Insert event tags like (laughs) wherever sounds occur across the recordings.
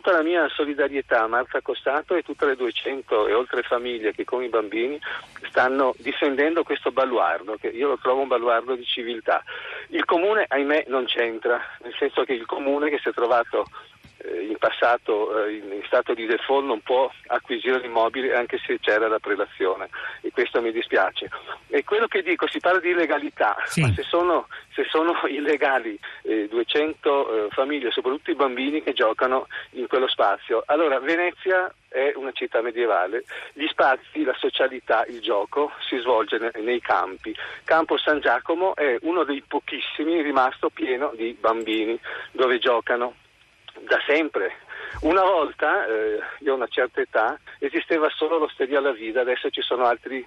tutta la mia solidarietà a Marta Costato e tutte le 200 e oltre famiglie che con i bambini stanno difendendo questo baluardo, che io lo trovo un baluardo di civiltà. Il comune, ahimè, non c'entra, nel senso che il comune che si è trovato in passato eh, in stato di default non può acquisire l'immobile anche se c'era la prelazione e questo mi dispiace. E quello che dico, si parla di illegalità, sì. ma se sono, se sono (laughs) illegali eh, 200 eh, famiglie, soprattutto i bambini che giocano in quello spazio, allora Venezia è una città medievale, gli spazi, la socialità, il gioco si svolge nei campi. Campo San Giacomo è uno dei pochissimi rimasto pieno di bambini dove giocano da sempre. Una volta, eh, io ho una certa età, esisteva solo l'osteria alla vita, adesso ci sono altri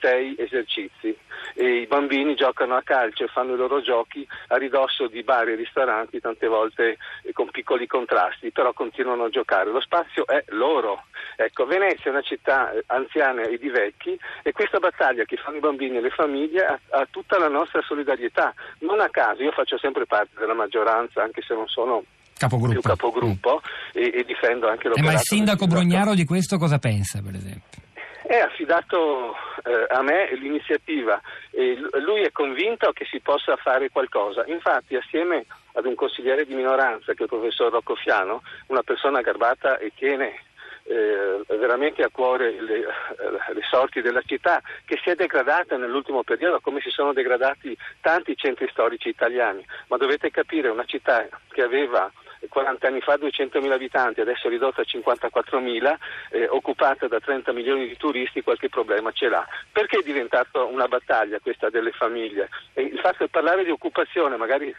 sei esercizi e i bambini giocano a calcio e fanno i loro giochi a ridosso di bar e ristoranti, tante volte eh, con piccoli contrasti, però continuano a giocare. Lo spazio è loro. Ecco, Venezia è una città eh, anziana e di vecchi e questa battaglia che fanno i bambini e le famiglie ha, ha tutta la nostra solidarietà. Non a caso, io faccio sempre parte della maggioranza, anche se non sono capogruppo, capogruppo mm. e, e, difendo anche l'operato. Eh, ma il sindaco Brugnaro di questo cosa pensa, per esempio? È affidato eh, a me l'iniziativa e lui è convinto che si possa fare qualcosa. Infatti, assieme ad un consigliere di minoranza, che è il professor Rocco Fiano, una persona garbata e tiene eh, veramente a cuore le, eh, le, sorti della città che si è degradata nell'ultimo periodo come si sono degradati tanti centri storici italiani. Ma dovete capire, una città che aveva 40 anni fa 200.000 abitanti, adesso ridotta a 54.000, eh, occupata da 30 milioni di turisti, qualche problema ce l'ha. Perché è diventata una battaglia questa delle famiglie? E il fatto di parlare di occupazione, magari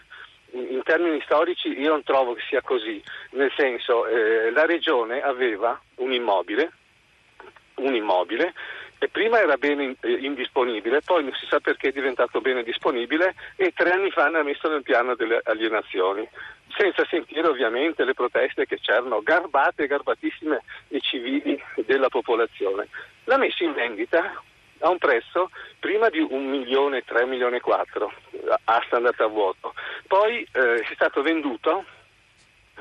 in termini storici io non trovo che sia così, nel senso eh, la regione aveva un immobile, un immobile e prima era bene eh, indisponibile, poi non si sa perché è diventato bene disponibile e tre anni fa ne ha messo nel piano delle alienazioni senza sentire ovviamente le proteste che c'erano, garbate, garbatissime e civili della popolazione. L'ha messo in vendita a un prezzo prima di 1 milione, 3 milioni e 4, asta andata a vuoto. Poi eh, è stato venduto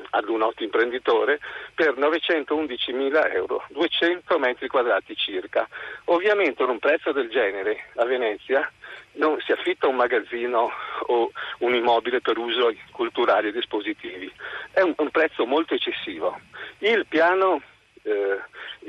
ad un noto imprenditore per 911 mila euro, 200 metri quadrati circa. Ovviamente un prezzo del genere a Venezia non si affitta un magazzino o un immobile per uso culturale ed espositivi, è un, un prezzo molto eccessivo. Il piano eh,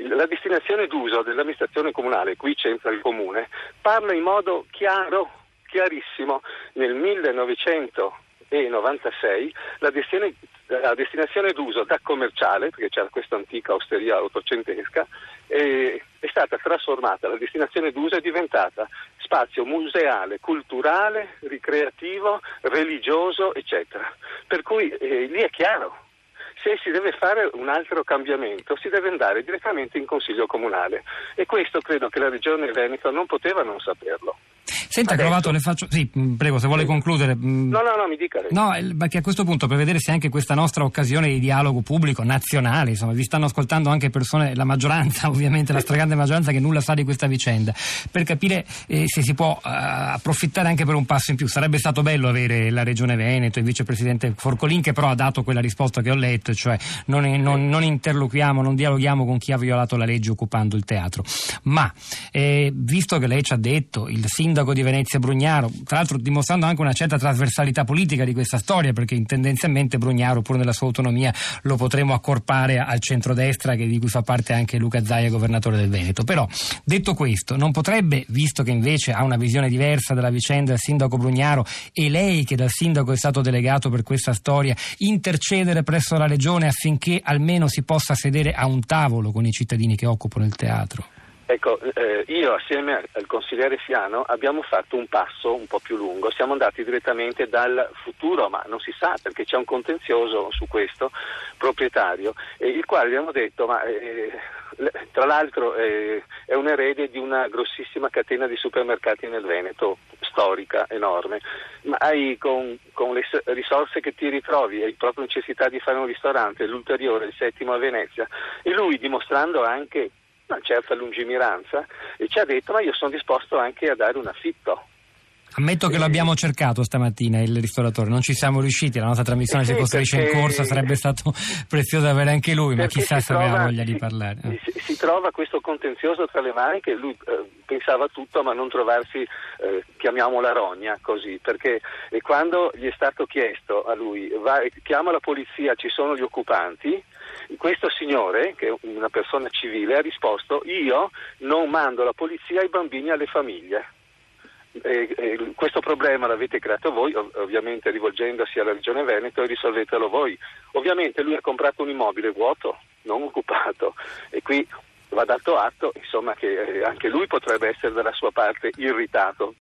la destinazione d'uso dell'amministrazione comunale, qui c'entra il comune, parla in modo chiaro, chiarissimo, nel 1996 la, destinazione, la destinazione d'uso da commerciale, perché c'era questa antica osteria ottocentesca, è stata trasformata, la destinazione d'uso è diventata spazio museale, culturale, ricreativo, religioso, eccetera. Per cui eh, lì è chiaro, se si deve fare un altro cambiamento si deve andare direttamente in Consiglio Comunale e questo credo che la Regione Veneto non poteva non saperlo. Senta, Crovato, le faccio. Sì, mm, prego, se vuole concludere. Mm. No, no, no, mi dica. No, perché a questo punto, per vedere se anche questa nostra occasione di dialogo pubblico nazionale, insomma, vi stanno ascoltando anche persone, la maggioranza, (laughs) ovviamente, la stragrande maggioranza che nulla sa di questa vicenda, per capire eh, se si può uh, approfittare anche per un passo in più. Sarebbe stato bello avere la Regione Veneto, il vicepresidente Forcolin, che però ha dato quella risposta che ho letto, cioè non, non, non interloquiamo, non dialoghiamo con chi ha violato la legge occupando il teatro. Ma, eh, visto che lei ci ha detto, il sindaco di Venezia Brugnaro, tra l'altro dimostrando anche una certa trasversalità politica di questa storia, perché tendenzialmente Brugnaro, pur nella sua autonomia, lo potremo accorpare al centrodestra di cui fa parte anche Luca Zaia, governatore del Veneto. Però, detto questo, non potrebbe, visto che invece ha una visione diversa della vicenda del sindaco Brugnaro e lei che dal sindaco è stato delegato per questa storia, intercedere presso la Regione affinché almeno si possa sedere a un tavolo con i cittadini che occupano il teatro? Ecco, eh, io assieme al consigliere Fiano abbiamo fatto un passo un po' più lungo, siamo andati direttamente dal futuro, ma non si sa perché c'è un contenzioso su questo proprietario, eh, il quale abbiamo detto, ma eh, tra l'altro eh, è un erede di una grossissima catena di supermercati nel Veneto, storica, enorme, ma hai con, con le risorse che ti ritrovi, hai proprio necessità di fare un ristorante, l'ulteriore, il settimo a Venezia, e lui dimostrando anche una certa lungimiranza e ci ha detto ma io sono disposto anche a dare un affitto Ammetto che lo abbiamo cercato stamattina il ristoratore, non ci siamo riusciti, la nostra trasmissione sì, si costruisce in corsa, sarebbe stato (laughs) prezioso avere anche lui, ma chissà se trova, aveva voglia di parlare. Si, si, trova questo contenzioso tra le mani che lui eh, pensava tutto ma non trovarsi, eh, chiamiamola rogna così, perché quando gli è stato chiesto a lui, va, chiama la polizia, ci sono gli occupanti, questo signore, che è una persona civile, ha risposto io non mando la polizia ai bambini e alle famiglie. E, e, questo problema l'avete creato voi, ov- ovviamente rivolgendosi alla Regione Veneto e risolvetelo voi. Ovviamente lui ha comprato un immobile vuoto, non occupato e qui va dato atto insomma, che eh, anche lui potrebbe essere dalla sua parte irritato